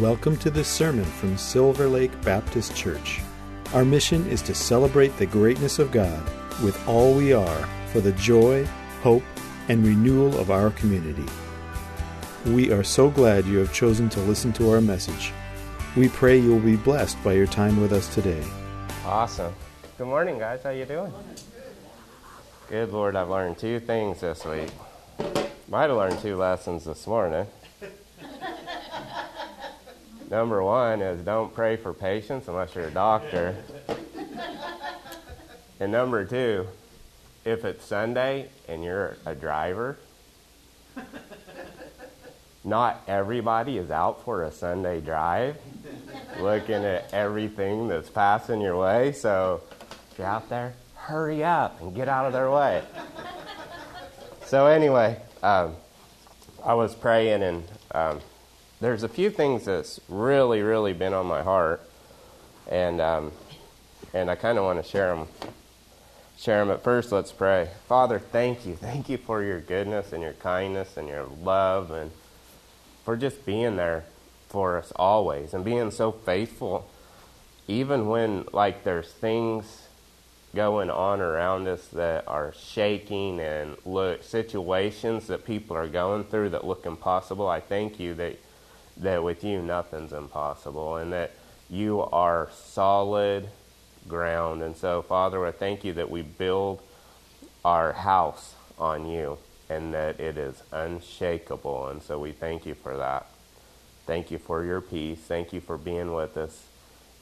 Welcome to this sermon from Silver Lake Baptist Church. Our mission is to celebrate the greatness of God with all we are for the joy, hope, and renewal of our community. We are so glad you have chosen to listen to our message. We pray you will be blessed by your time with us today. Awesome. Good morning, guys. How you doing? Good Lord, I've learned two things this week. Might have learned two lessons this morning. Number one is don't pray for patients unless you're a doctor. And number two, if it's Sunday and you're a driver, not everybody is out for a Sunday drive looking at everything that's passing your way. So if you're out there, hurry up and get out of their way. So, anyway, um, I was praying, and um, there's a few things that's really, really been on my heart, and um, and I kind of want to share them. Share them. But first, let's pray. Father, thank you, thank you for your goodness and your kindness and your love, and for just being there for us always and being so faithful, even when like there's things going on around us that are shaking and look situations that people are going through that look impossible. I thank you that that with you nothing's impossible and that you are solid ground. And so, Father, I thank you that we build our house on you and that it is unshakable. And so we thank you for that. Thank you for your peace. Thank you for being with us.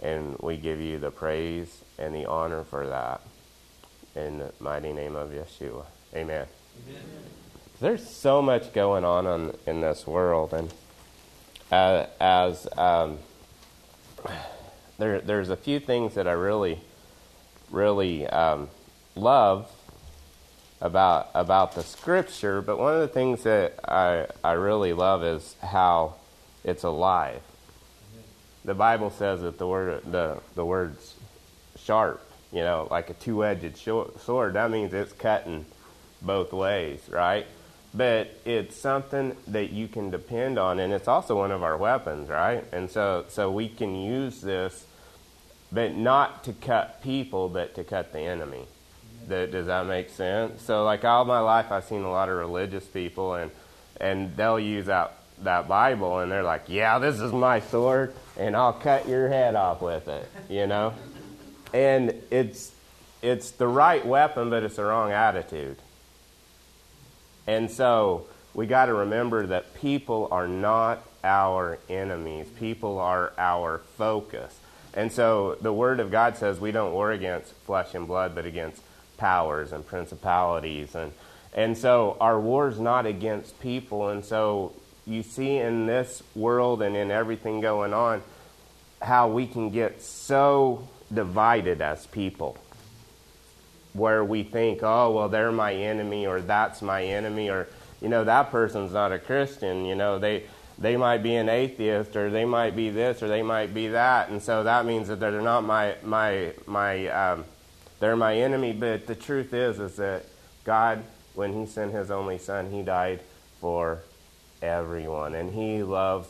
And we give you the praise and the honor for that. In the mighty name of Yeshua. Amen. Amen. There's so much going on, on in this world. And uh, as um, there, there's a few things that I really, really um, love about about the scripture, but one of the things that I I really love is how it's alive. The Bible says that the word the the word's sharp, you know, like a two-edged sword. That means it's cutting both ways, right? But it's something that you can depend on, and it's also one of our weapons, right? And so so we can use this, but not to cut people, but to cut the enemy. Does that make sense? So, like all my life, I've seen a lot of religious people, and and they'll use that that Bible, and they're like, "Yeah, this is my sword, and I'll cut your head off with it," you know. And it's it's the right weapon, but it's the wrong attitude. And so we got to remember that people are not our enemies. People are our focus. And so the Word of God says we don't war against flesh and blood, but against powers and principalities and and so our war is not against people and so you see in this world and in everything going on how we can get so divided as people where we think oh well they're my enemy or that's my enemy or you know that person's not a christian you know they they might be an atheist or they might be this or they might be that and so that means that they're not my my my um, they're my enemy, but the truth is is that God, when He sent His only Son, He died for everyone, and He loves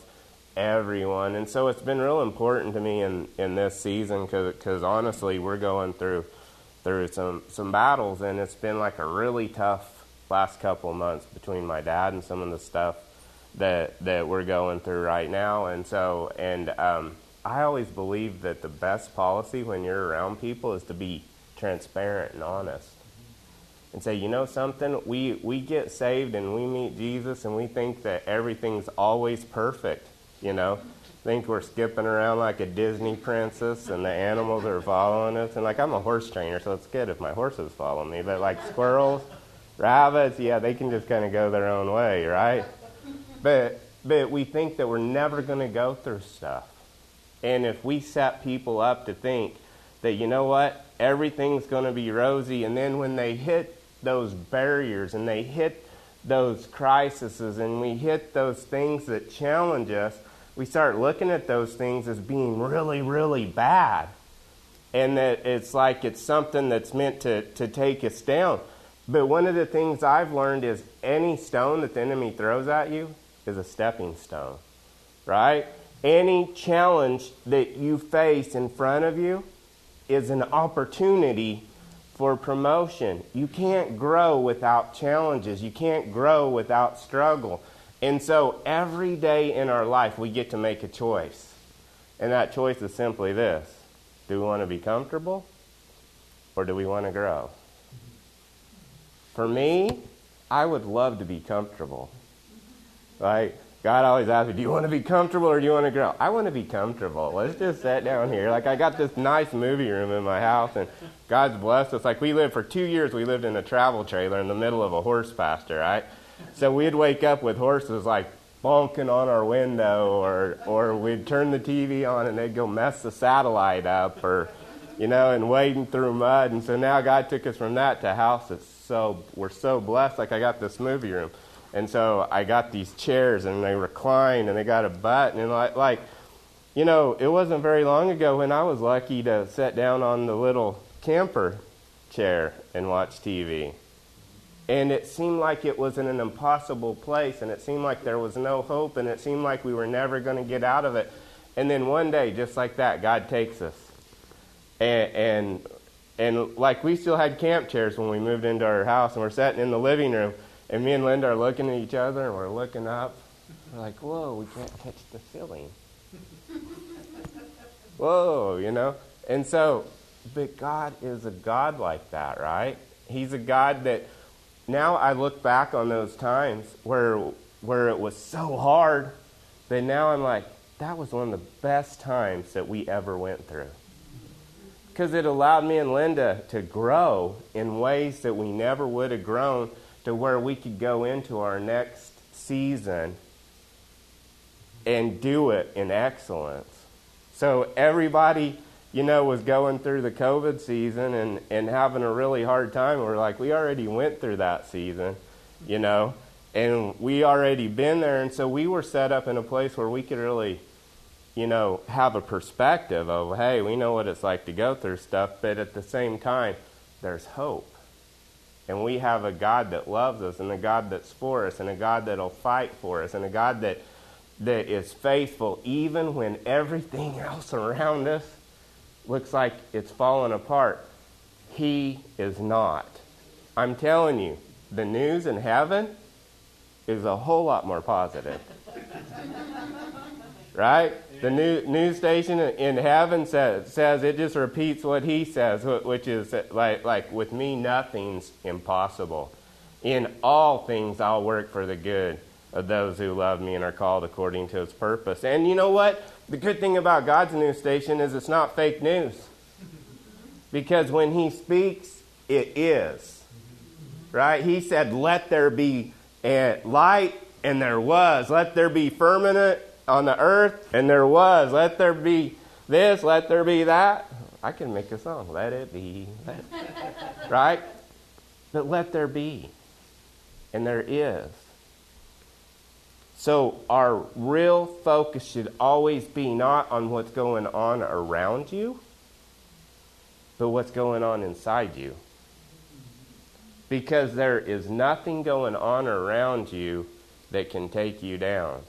everyone. And so it's been real important to me in, in this season because honestly, we're going through through some some battles, and it's been like a really tough last couple of months between my dad and some of the stuff that that we're going through right now. And so, and um, I always believe that the best policy when you're around people is to be transparent and honest and say, you know something, we, we get saved and we meet Jesus and we think that everything's always perfect, you know. Think we're skipping around like a Disney princess and the animals are following us. And like I'm a horse trainer, so it's good if my horses follow me. But like squirrels, rabbits, yeah, they can just kind of go their own way, right? But but we think that we're never going to go through stuff. And if we set people up to think that you know what, everything's going to be rosy. And then when they hit those barriers and they hit those crises and we hit those things that challenge us, we start looking at those things as being really, really bad. And that it's like it's something that's meant to, to take us down. But one of the things I've learned is any stone that the enemy throws at you is a stepping stone, right? Any challenge that you face in front of you is an opportunity for promotion. You can't grow without challenges, you can't grow without struggle. And so every day in our life, we get to make a choice. And that choice is simply this Do we want to be comfortable or do we want to grow? For me, I would love to be comfortable. Right? God always asks me, Do you want to be comfortable or do you want to grow? I want to be comfortable. Let's just sit down here. Like, I got this nice movie room in my house, and God's blessed us. Like, we lived for two years, we lived in a travel trailer in the middle of a horse pasture, right? So we'd wake up with horses like bonking on our window, or or we'd turn the TV on and they'd go mess the satellite up, or you know, and wading through mud. And so now God took us from that to a house that's so we're so blessed. Like I got this movie room, and so I got these chairs and they recline and they got a button and like like. You know, it wasn't very long ago when I was lucky to sit down on the little camper chair and watch TV. And it seemed like it was in an impossible place, and it seemed like there was no hope, and it seemed like we were never going to get out of it. And then one day, just like that, God takes us. And, and, and like we still had camp chairs when we moved into our house, and we're sitting in the living room, and me and Linda are looking at each other, and we're looking up. We're like, whoa, we can't touch the ceiling. whoa, you know? And so, but God is a God like that, right? He's a God that now I look back on those times where where it was so hard that now I'm like, that was one of the best times that we ever went through. Because it allowed me and Linda to grow in ways that we never would have grown to where we could go into our next season and do it in excellence. So everybody you know, was going through the COVID season and, and having a really hard time. We're like, we already went through that season, you know, and we already been there. And so we were set up in a place where we could really, you know, have a perspective of, hey, we know what it's like to go through stuff, but at the same time, there's hope. And we have a God that loves us, and a God that's for us, and a God that'll fight for us, and a God that, that is faithful even when everything else around us looks like it's falling apart. He is not. I'm telling you, the news in heaven is a whole lot more positive. right? The new, news station in heaven says, says it just repeats what he says, which is like, like, with me, nothing's impossible. In all things, I'll work for the good of those who love me and are called according to his purpose. And you know what? The good thing about God's news station is it's not fake news. Because when He speaks, it is. Right? He said, Let there be light, and there was. Let there be firmament on the earth, and there was. Let there be this, let there be that. I can make a song. Let it be. Let right? But let there be. And there is. So, our real focus should always be not on what's going on around you, but what's going on inside you. Because there is nothing going on around you that can take you down.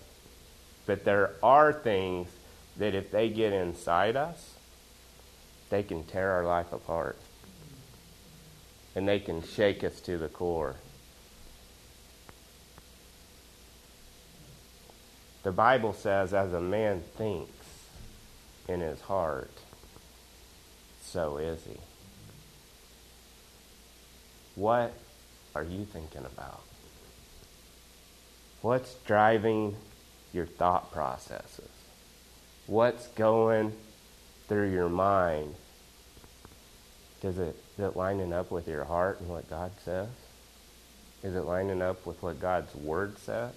But there are things that if they get inside us, they can tear our life apart. And they can shake us to the core. The Bible says, as a man thinks in his heart, so is he. What are you thinking about? What's driving your thought processes? What's going through your mind? Does it, is it lining up with your heart and what God says? Is it lining up with what God's Word says?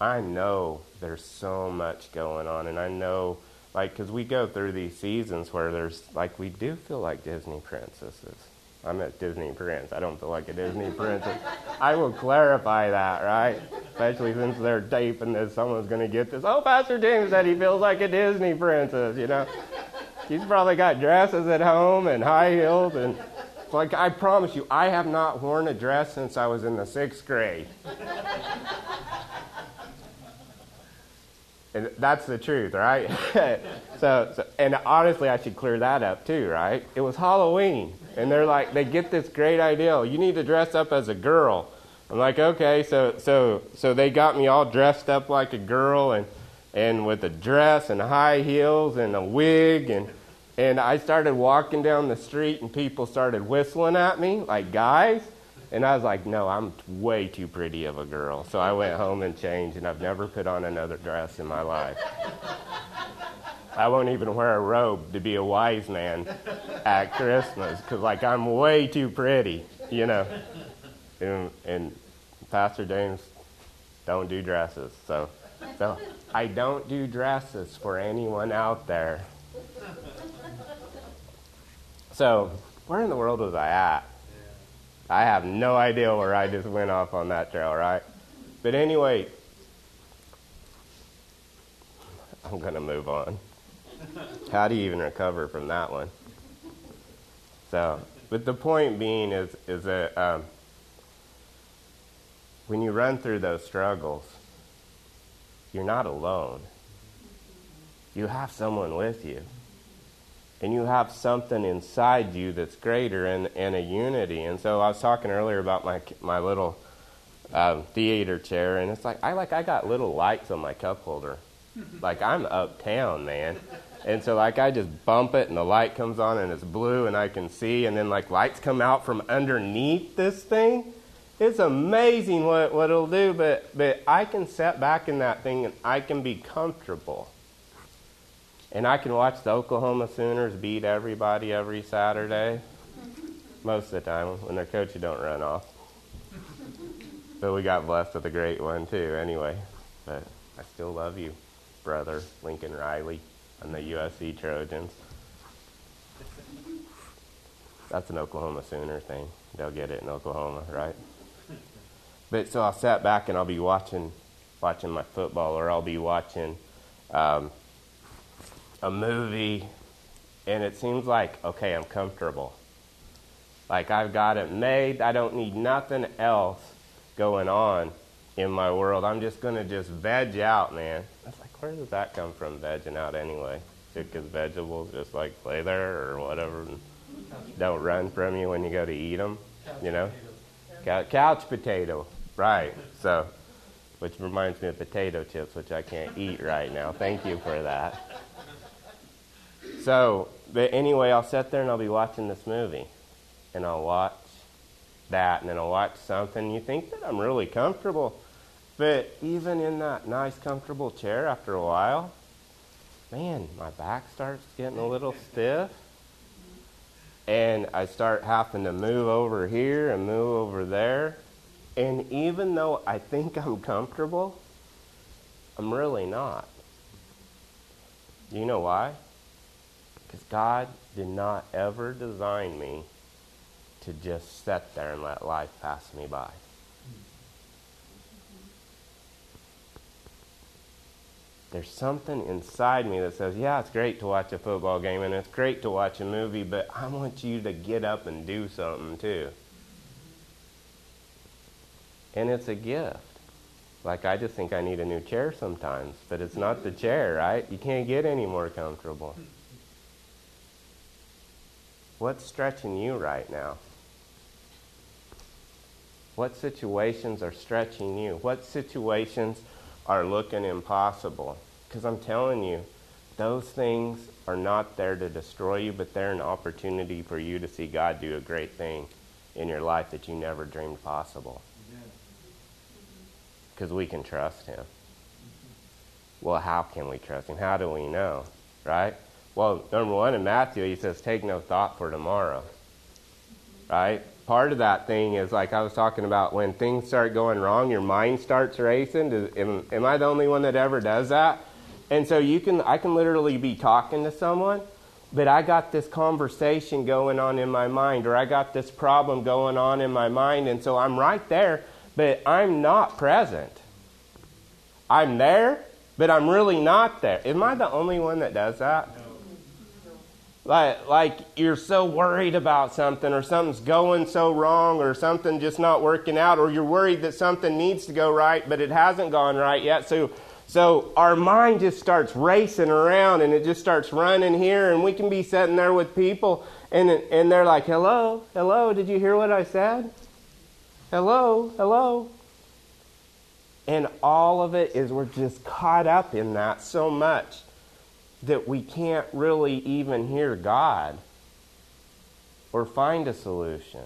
I know there's so much going on, and I know, like, because we go through these seasons where there's, like, we do feel like Disney princesses. I'm a Disney prince. I don't feel like a Disney princess. I will clarify that, right? Especially since they're taping this, someone's going to get this. Oh, Pastor James said he feels like a Disney princess, you know? He's probably got dresses at home and high heels and like I promise you, I have not worn a dress since I was in the sixth grade. And that's the truth, right? so, so, and honestly, I should clear that up too, right? It was Halloween, and they're like, they get this great idea. You need to dress up as a girl. I'm like, okay, so so so they got me all dressed up like a girl and and with a dress and high heels and a wig and and I started walking down the street and people started whistling at me like guys and I was like, no, I'm way too pretty of a girl. So I went home and changed, and I've never put on another dress in my life. I won't even wear a robe to be a wise man at Christmas because, like, I'm way too pretty, you know. And, and Pastor James don't do dresses, so so I don't do dresses for anyone out there. So where in the world was I at? I have no idea where I just went off on that trail, right? But anyway, I'm going to move on. How do you even recover from that one? So, but the point being is, is that um, when you run through those struggles, you're not alone. You have someone with you and you have something inside you that's greater and, and a unity. And so I was talking earlier about my my little um, theater chair, and it's like I like I got little lights on my cup holder, like I'm uptown, man. And so like I just bump it, and the light comes on, and it's blue, and I can see, and then like lights come out from underneath this thing. It's amazing what what it'll do, but but I can sit back in that thing and I can be comfortable and I can watch the Oklahoma Sooners beat everybody every Saturday. Most of the time when their coach don't run off. But we got blessed with a great one too, anyway. But I still love you, brother Lincoln Riley and the USC Trojans. That's an Oklahoma Sooner thing. They'll get it in Oklahoma, right? But so I'll sit back and I'll be watching, watching my football, or I'll be watching um, a movie and it seems like, okay, I'm comfortable. Like I've got it made. I don't need nothing else going on in my world. I'm just going to just veg out, man. It's like, where does that come from, vegging out anyway? Because vegetables just like lay there or whatever and don't run from you when you go to eat them, you know? Couch, couch potato, right. So, which reminds me of potato chips, which I can't eat right now. Thank you for that. So, but anyway, I'll sit there and I'll be watching this movie. And I'll watch that, and then I'll watch something. You think that I'm really comfortable. But even in that nice, comfortable chair, after a while, man, my back starts getting a little stiff. And I start having to move over here and move over there. And even though I think I'm comfortable, I'm really not. Do you know why? Because God did not ever design me to just sit there and let life pass me by. There's something inside me that says, yeah, it's great to watch a football game and it's great to watch a movie, but I want you to get up and do something too. And it's a gift. Like, I just think I need a new chair sometimes, but it's not the chair, right? You can't get any more comfortable. What's stretching you right now? What situations are stretching you? What situations are looking impossible? Because I'm telling you, those things are not there to destroy you, but they're an opportunity for you to see God do a great thing in your life that you never dreamed possible. Because we can trust Him. Well, how can we trust Him? How do we know? Right? Well, number one, in Matthew, he says, take no thought for tomorrow. Right? Part of that thing is like I was talking about when things start going wrong, your mind starts racing. Does, am, am I the only one that ever does that? And so you can, I can literally be talking to someone, but I got this conversation going on in my mind, or I got this problem going on in my mind, and so I'm right there, but I'm not present. I'm there, but I'm really not there. Am I the only one that does that? Like like you're so worried about something or something's going so wrong or something just not working out or you're worried that something needs to go right but it hasn't gone right yet so So our mind just starts racing around and it just starts running here, and we can be sitting there with people and, and they're like, Hello, hello, did you hear what I said? Hello, hello. And all of it is we're just caught up in that so much that we can't really even hear God or find a solution.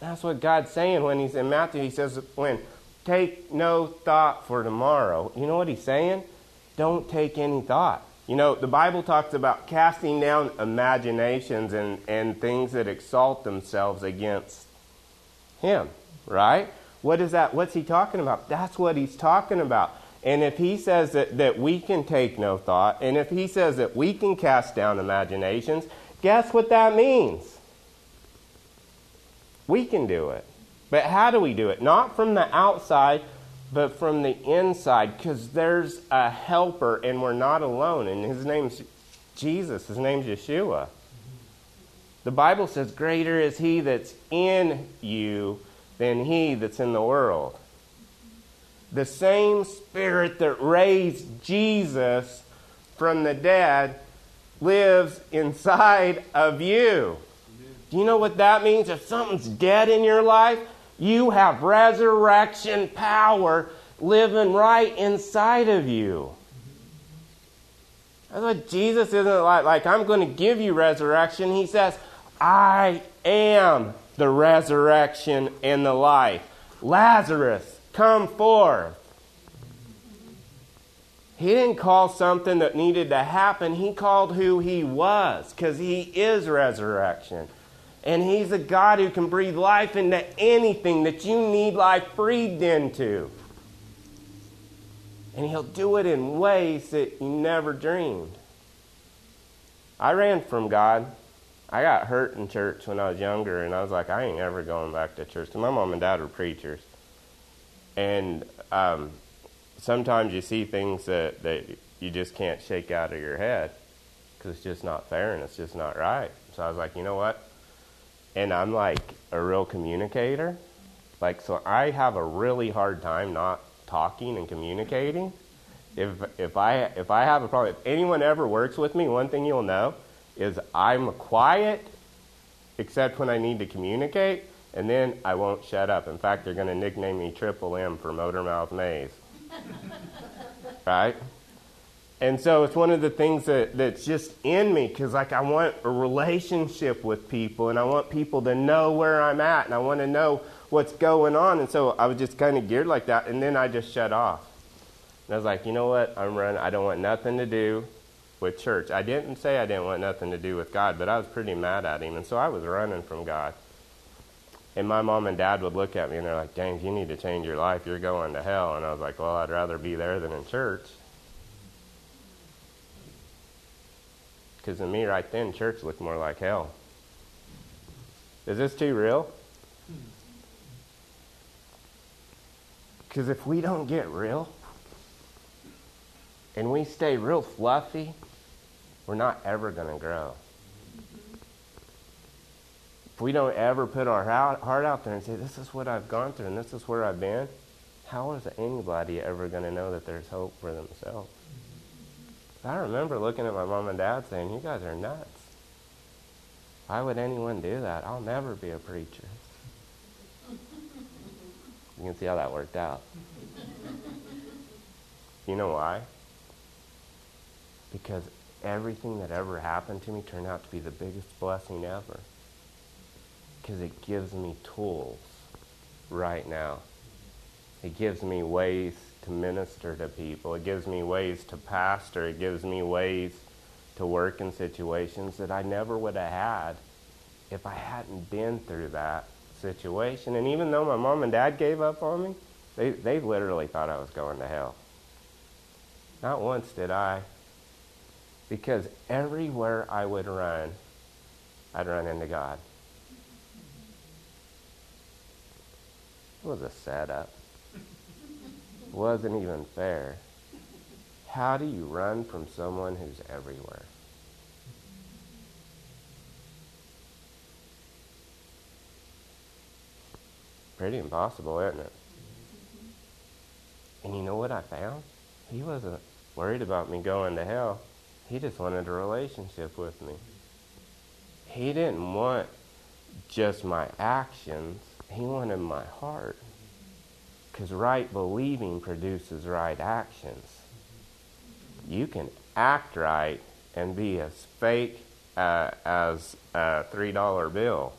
That's what God's saying when he's in Matthew. He says, when take no thought for tomorrow. You know what he's saying? Don't take any thought. You know, the Bible talks about casting down imaginations and, and things that exalt themselves against him, right? What is that? What's he talking about? That's what he's talking about. And if he says that, that we can take no thought, and if he says that we can cast down imaginations, guess what that means? We can do it. But how do we do it? Not from the outside, but from the inside, because there's a helper and we're not alone. And his name's Jesus, his name's Yeshua. The Bible says, Greater is he that's in you than he that's in the world. The same spirit that raised Jesus from the dead lives inside of you. Do you know what that means? If something's dead in your life, you have resurrection power living right inside of you. That's what Jesus isn't like, like I'm going to give you resurrection. He says, I am the resurrection and the life. Lazarus, come forth. He didn't call something that needed to happen. He called who he was because he is resurrection. And he's a God who can breathe life into anything that you need life breathed into. And he'll do it in ways that you never dreamed. I ran from God I got hurt in church when I was younger, and I was like, I ain't ever going back to church. My mom and dad were preachers, and um, sometimes you see things that that you just can't shake out of your head because it's just not fair and it's just not right. So I was like, you know what? And I'm like a real communicator, like so I have a really hard time not talking and communicating. If if I if I have a problem, if anyone ever works with me, one thing you'll know is I'm quiet except when I need to communicate, and then I won't shut up. In fact, they're going to nickname me Triple M for Motor Mouth Maze. right? And so it's one of the things that, that's just in me because, like, I want a relationship with people and I want people to know where I'm at and I want to know what's going on. And so I was just kind of geared like that. And then I just shut off. And I was like, you know what? I'm running. I don't want nothing to do with church. I didn't say I didn't want nothing to do with God, but I was pretty mad at him. And so I was running from God. And my mom and dad would look at me and they're like, James, you need to change your life. You're going to hell. And I was like, well, I'd rather be there than in church. Because to me, right then, church looked more like hell. Is this too real? Hmm. Because if we don't get real and we stay real fluffy we're not ever going to grow. If we don't ever put our heart out there and say, This is what I've gone through and this is where I've been, how is anybody ever going to know that there's hope for themselves? I remember looking at my mom and dad saying, You guys are nuts. Why would anyone do that? I'll never be a preacher. You can see how that worked out. You know why? Because everything that ever happened to me turned out to be the biggest blessing ever. Because it gives me tools right now. It gives me ways to minister to people. It gives me ways to pastor. It gives me ways to work in situations that I never would have had if I hadn't been through that situation. And even though my mom and dad gave up on me, they, they literally thought I was going to hell. Not once did I because everywhere I would run, I'd run into God. It was a setup. It wasn't even fair. How do you run from someone who's everywhere? Pretty impossible, isn't it? And you know what I found? He wasn't worried about me going to hell. He just wanted a relationship with me. He didn't want just my actions, he wanted my heart. Because right believing produces right actions. You can act right and be as fake uh, as a $3 bill.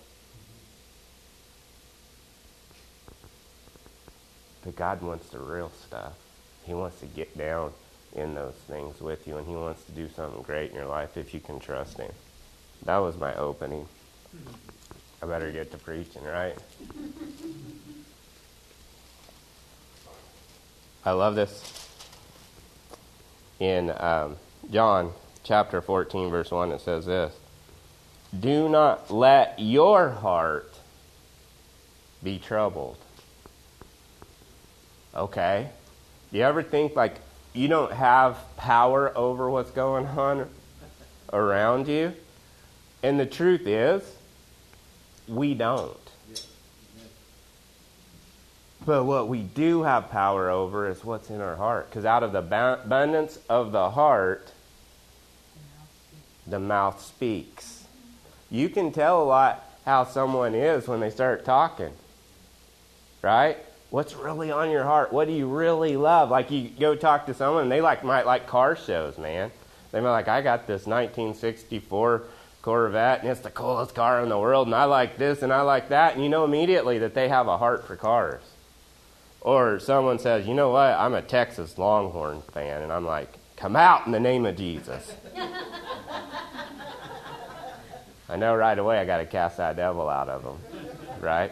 But God wants the real stuff. He wants to get down in those things with you, and He wants to do something great in your life if you can trust Him. That was my opening. I better get to preaching, right? I love this. In um, John chapter 14, verse 1, it says this Do not let your heart be troubled. Okay. Do you ever think like you don't have power over what's going on around you? And the truth is, we don't. But what we do have power over is what's in our heart. Because out of the abundance of the heart, the mouth speaks. You can tell a lot how someone is when they start talking, right? What's really on your heart? What do you really love? Like you go talk to someone, and they like might like car shows, man. They might like, I got this 1964 Corvette, and it's the coolest car in the world, and I like this and I like that, and you know immediately that they have a heart for cars. Or someone says, you know what, I'm a Texas Longhorn fan, and I'm like, come out in the name of Jesus. I know right away I got to cast that devil out of them, right?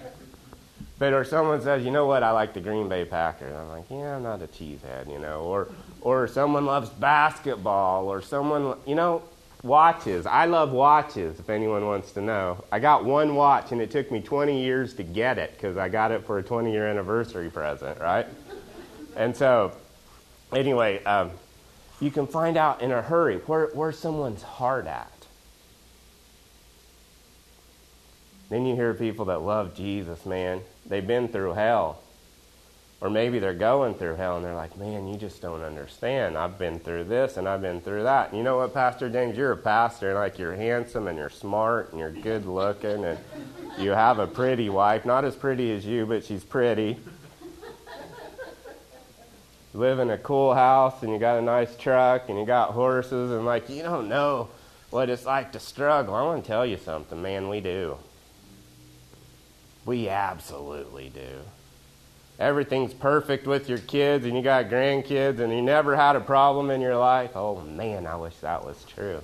But or someone says, you know what, I like the Green Bay Packers. I'm like, yeah, I'm not a cheesehead, you know. Or or someone loves basketball, or someone, you know, watches. I love watches, if anyone wants to know. I got one watch, and it took me 20 years to get it because I got it for a 20 year anniversary present, right? and so, anyway, um, you can find out in a hurry where, where's someone's heart at. Then you hear people that love Jesus, man. They've been through hell. Or maybe they're going through hell and they're like, man, you just don't understand. I've been through this and I've been through that. And you know what, Pastor James? You're a pastor and like you're handsome and you're smart and you're good looking and you have a pretty wife. Not as pretty as you, but she's pretty. You live in a cool house and you got a nice truck and you got horses and like you don't know what it's like to struggle. I want to tell you something, man, we do. We absolutely do everything's perfect with your kids and you got grandkids and you never had a problem in your life. Oh man, I wish that was true.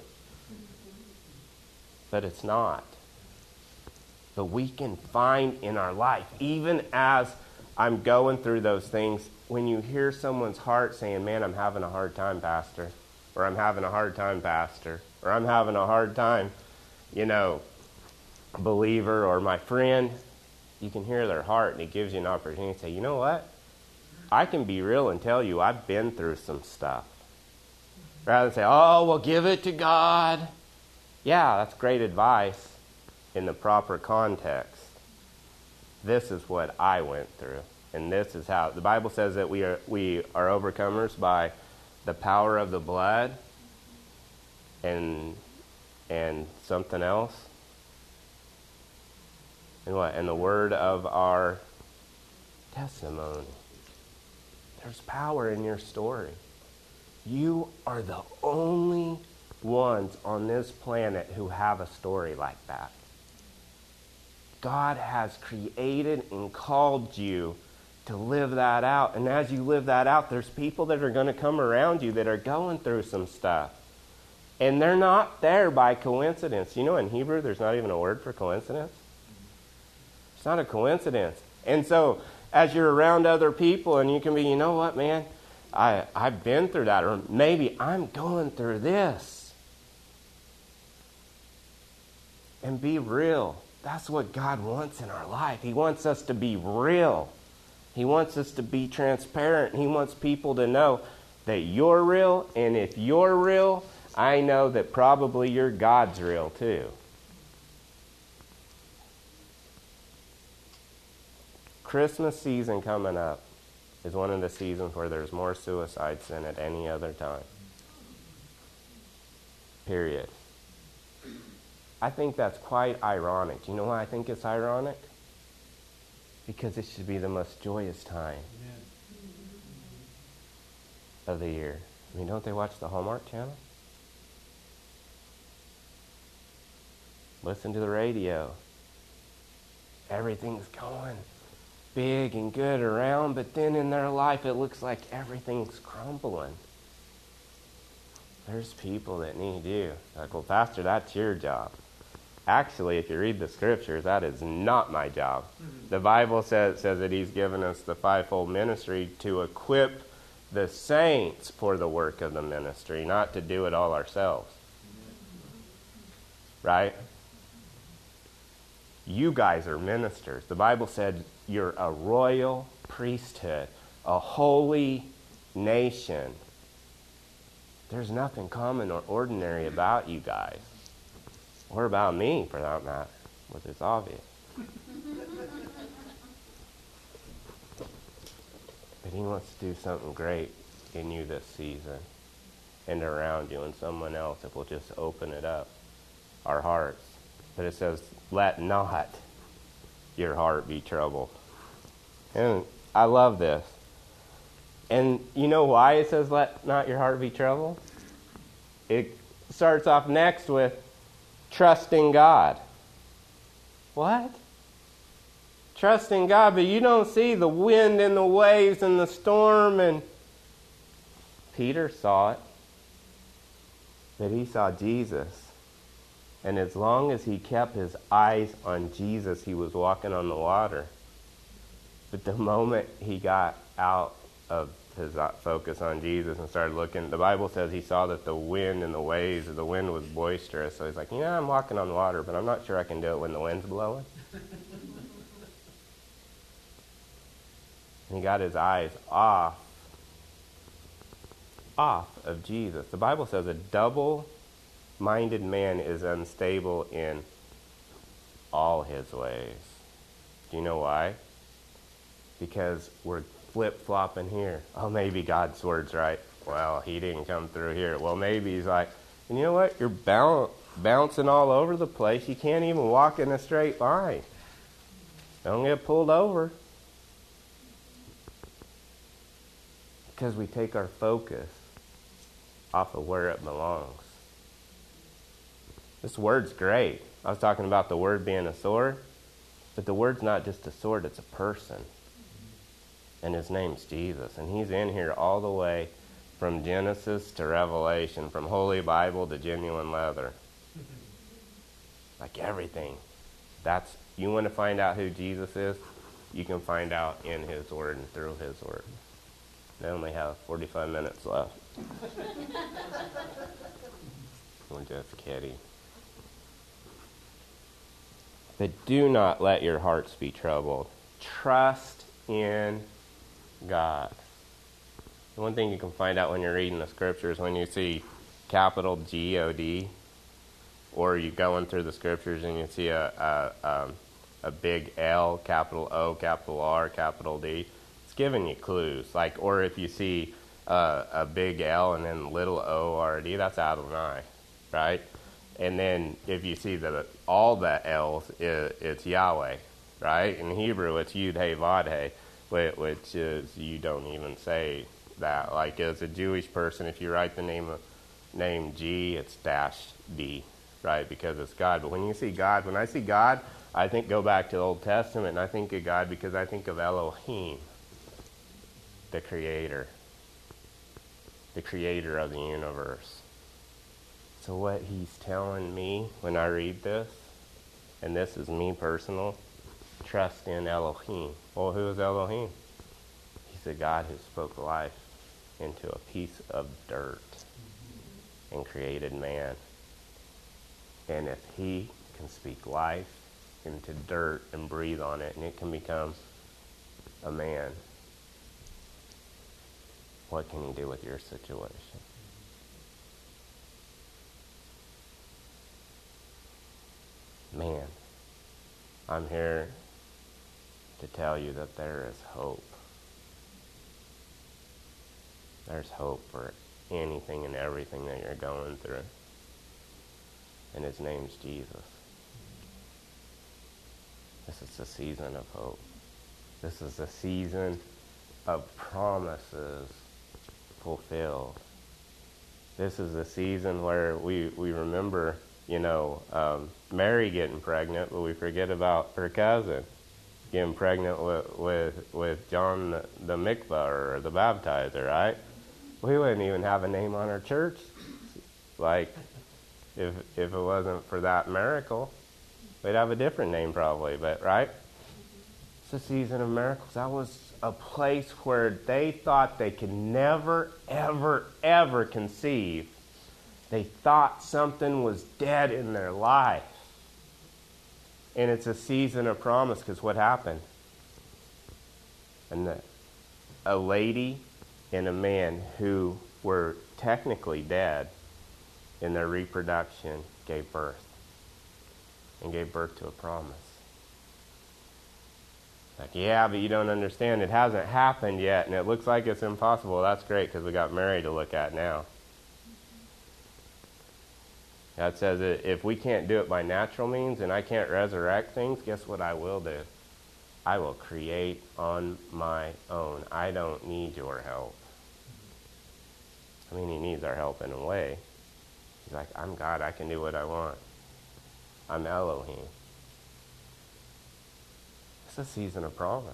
But it's not. But we can find in our life, even as I'm going through those things, when you hear someone's heart saying, Man, I'm having a hard time, Pastor, or I'm having a hard time, Pastor, or I'm having a hard time, you know, believer, or my friend, you can hear their heart, and it gives you an opportunity to say, you know what? I can be real and tell you I've been through some stuff. Rather than say, oh, well, give it to God. Yeah, that's great advice in the proper context. This is what I went through. And this is how the Bible says that we are, we are overcomers by the power of the blood and, and something else and what? And the word of our testimony. There's power in your story. You are the only ones on this planet who have a story like that. God has created and called you to live that out. And as you live that out, there's people that are going to come around you that are going through some stuff. And they're not there by coincidence. You know, in Hebrew, there's not even a word for coincidence. It's not a coincidence. And so, as you're around other people, and you can be, you know what, man, I, I've been through that, or maybe I'm going through this. And be real. That's what God wants in our life. He wants us to be real. He wants us to be transparent. He wants people to know that you're real, and if you're real, I know that probably your God's real too. Christmas season coming up is one of the seasons where there's more suicides than at any other time. Period. I think that's quite ironic. Do you know why I think it's ironic? Because it should be the most joyous time of the year. I mean, don't they watch the Hallmark Channel? Listen to the radio. Everything's going big and good around, but then in their life it looks like everything's crumbling. There's people that need you. Like, well, Pastor, that's your job. Actually, if you read the scriptures, that is not my job. Mm-hmm. The Bible says, says that He's given us the fivefold ministry to equip the saints for the work of the ministry, not to do it all ourselves. Right? You guys are ministers. The Bible said you're a royal priesthood, a holy nation. There's nothing common or ordinary about you guys, or about me for that matter, which is obvious. but He wants to do something great in you this season and around you and someone else if we'll just open it up, our hearts. But it says, let not your heart be troubled. And I love this. And you know why it says, let not your heart be troubled? It starts off next with trusting God. What? Trusting God, but you don't see the wind and the waves and the storm. And Peter saw it, but he saw Jesus. And as long as he kept his eyes on Jesus, he was walking on the water. But the moment he got out of his uh, focus on Jesus and started looking, the Bible says he saw that the wind and the waves, the wind was boisterous. So he's like, you know, I'm walking on water, but I'm not sure I can do it when the wind's blowing. and he got his eyes off, off of Jesus. The Bible says a double minded man is unstable in all his ways. Do you know why? Because we're flip flopping here. Oh, maybe God's word's right. Well, he didn't come through here. Well, maybe he's like, and you know what? You're boun- bouncing all over the place. You can't even walk in a straight line. Don't get pulled over. Because we take our focus off of where it belongs. This word's great. I was talking about the word being a sword, but the word's not just a sword, it's a person. And his name's Jesus. And he's in here all the way from Genesis to Revelation, from Holy Bible to genuine leather. Like everything. That's you want to find out who Jesus is, you can find out in his word and through his word. I only have 45 minutes left. I'm just kidding. But do not let your hearts be troubled. Trust in God. The one thing you can find out when you're reading the scriptures, when you see capital G O D, or you're going through the scriptures and you see a, a, um, a big L, capital O, capital R, capital D, it's giving you clues. Like, or if you see uh, a big L and then little O R D, that's Adonai, right? And then if you see that all the L's, it's Yahweh, right? In Hebrew, it's Yud Hey Vod Hey, which is you don't even say that. Like as a Jewish person, if you write the name of name G, it's dash D, right? Because it's God. But when you see God, when I see God, I think go back to the Old Testament, and I think of God because I think of Elohim, the Creator, the Creator of the universe. So, what he's telling me when I read this, and this is me personal, trust in Elohim. Well, who is Elohim? He's a God who spoke life into a piece of dirt and created man. And if he can speak life into dirt and breathe on it, and it can become a man, what can he do with your situation? Man, I'm here to tell you that there is hope. There's hope for anything and everything that you're going through. And his name's Jesus. This is the season of hope. This is the season of promises fulfilled. This is the season where we, we remember, you know, um, Mary getting pregnant, but we forget about her cousin getting pregnant with, with, with John the, the mikvah or the baptizer, right? We wouldn't even have a name on our church. Like, if, if it wasn't for that miracle, we'd have a different name probably, but right? It's a season of miracles. That was a place where they thought they could never, ever, ever conceive. They thought something was dead in their life. And it's a season of promise because what happened? And the, a lady and a man who were technically dead in their reproduction gave birth and gave birth to a promise. Like, yeah, but you don't understand. It hasn't happened yet, and it looks like it's impossible. That's great because we got Mary to look at now. God says if we can't do it by natural means and I can't resurrect things, guess what I will do? I will create on my own. I don't need your help. I mean, He needs our help in a way. He's like, I'm God. I can do what I want. I'm Elohim. It's a season of promise.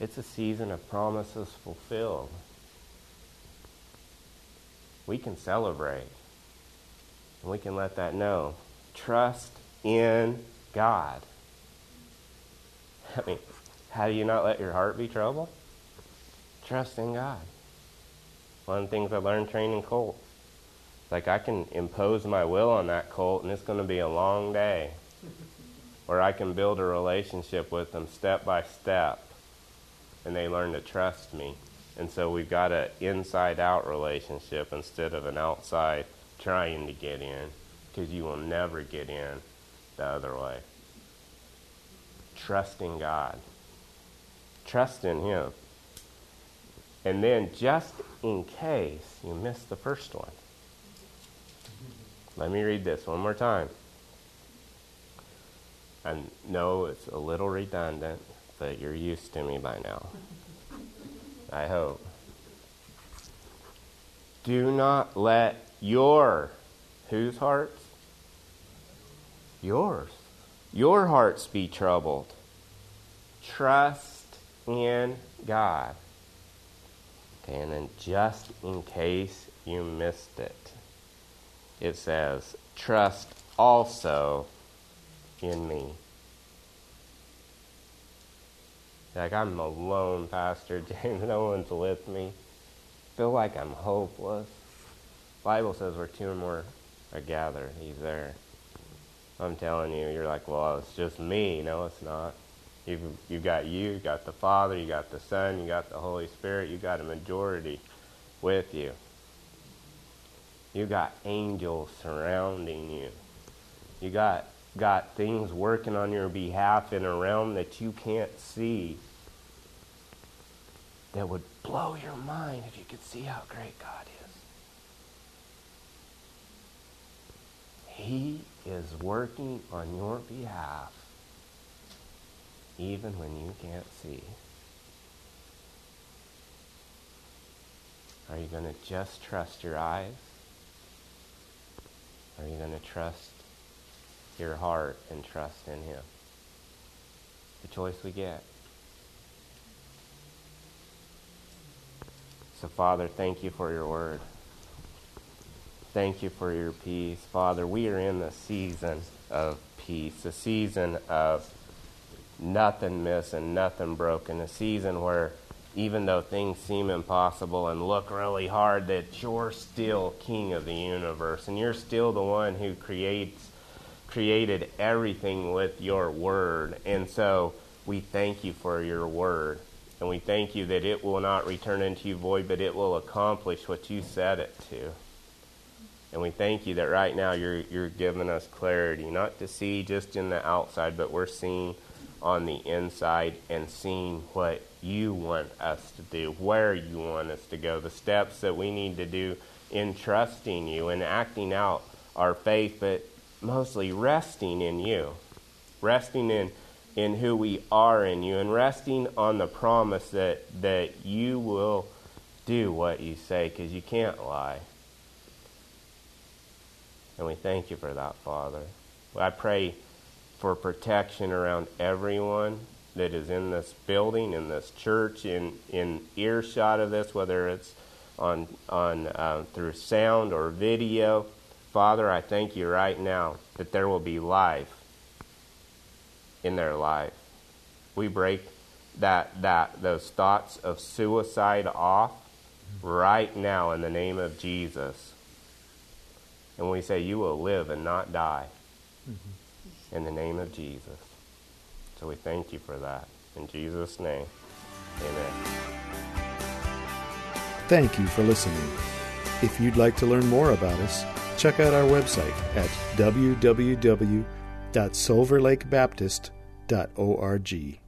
It's a season of promises fulfilled. We can celebrate. And we can let that know. Trust in God. I mean, how do you not let your heart be troubled? Trust in God. One of the things I learned training colts. Like I can impose my will on that colt and it's going to be a long day. Or I can build a relationship with them step by step and they learn to trust me. And so we've got an inside out relationship instead of an outside trying to get in because you will never get in the other way. Trust in God. Trust in Him. And then, just in case you missed the first one, let me read this one more time. I know it's a little redundant, but you're used to me by now. I hope. Do not let your, whose hearts? Yours. Your hearts be troubled. Trust in God. Okay, and then just in case you missed it, it says, trust also in me. Like I'm alone, Pastor James. No one's with me. Feel like I'm hopeless. Bible says where two or more are gathered, He's there. I'm telling you, you're like, well, it's just me. No, it's not. You've, you've got you, you got the Father, you got the Son, you got the Holy Spirit, you got a majority with you. You got angels surrounding you. You got got things working on your behalf in a realm that you can't see that would blow your mind if you could see how great God is. He is working on your behalf even when you can't see. Are you going to just trust your eyes? Are you going to trust your heart and trust in Him? The choice we get. So, Father, thank you for your word. Thank you for your peace. Father, we are in the season of peace, a season of nothing missing, nothing broken, a season where even though things seem impossible and look really hard, that you're still king of the universe and you're still the one who creates created everything with your word. And so we thank you for your word. And we thank you that it will not return into you void, but it will accomplish what you set it to. And we thank you that right now you're, you're giving us clarity, not to see just in the outside, but we're seeing on the inside and seeing what you want us to do, where you want us to go, the steps that we need to do in trusting you and acting out our faith, but mostly resting in you, resting in, in who we are in you, and resting on the promise that, that you will do what you say because you can't lie. And we thank you for that, Father. I pray for protection around everyone that is in this building, in this church, in, in earshot of this, whether it's on, on uh, through sound or video. Father, I thank you right now that there will be life in their life. We break that, that those thoughts of suicide off right now in the name of Jesus. And we say, You will live and not die mm-hmm. in the name of Jesus. So we thank you for that. In Jesus' name, amen. Thank you for listening. If you'd like to learn more about us, check out our website at www.silverlakebaptist.org.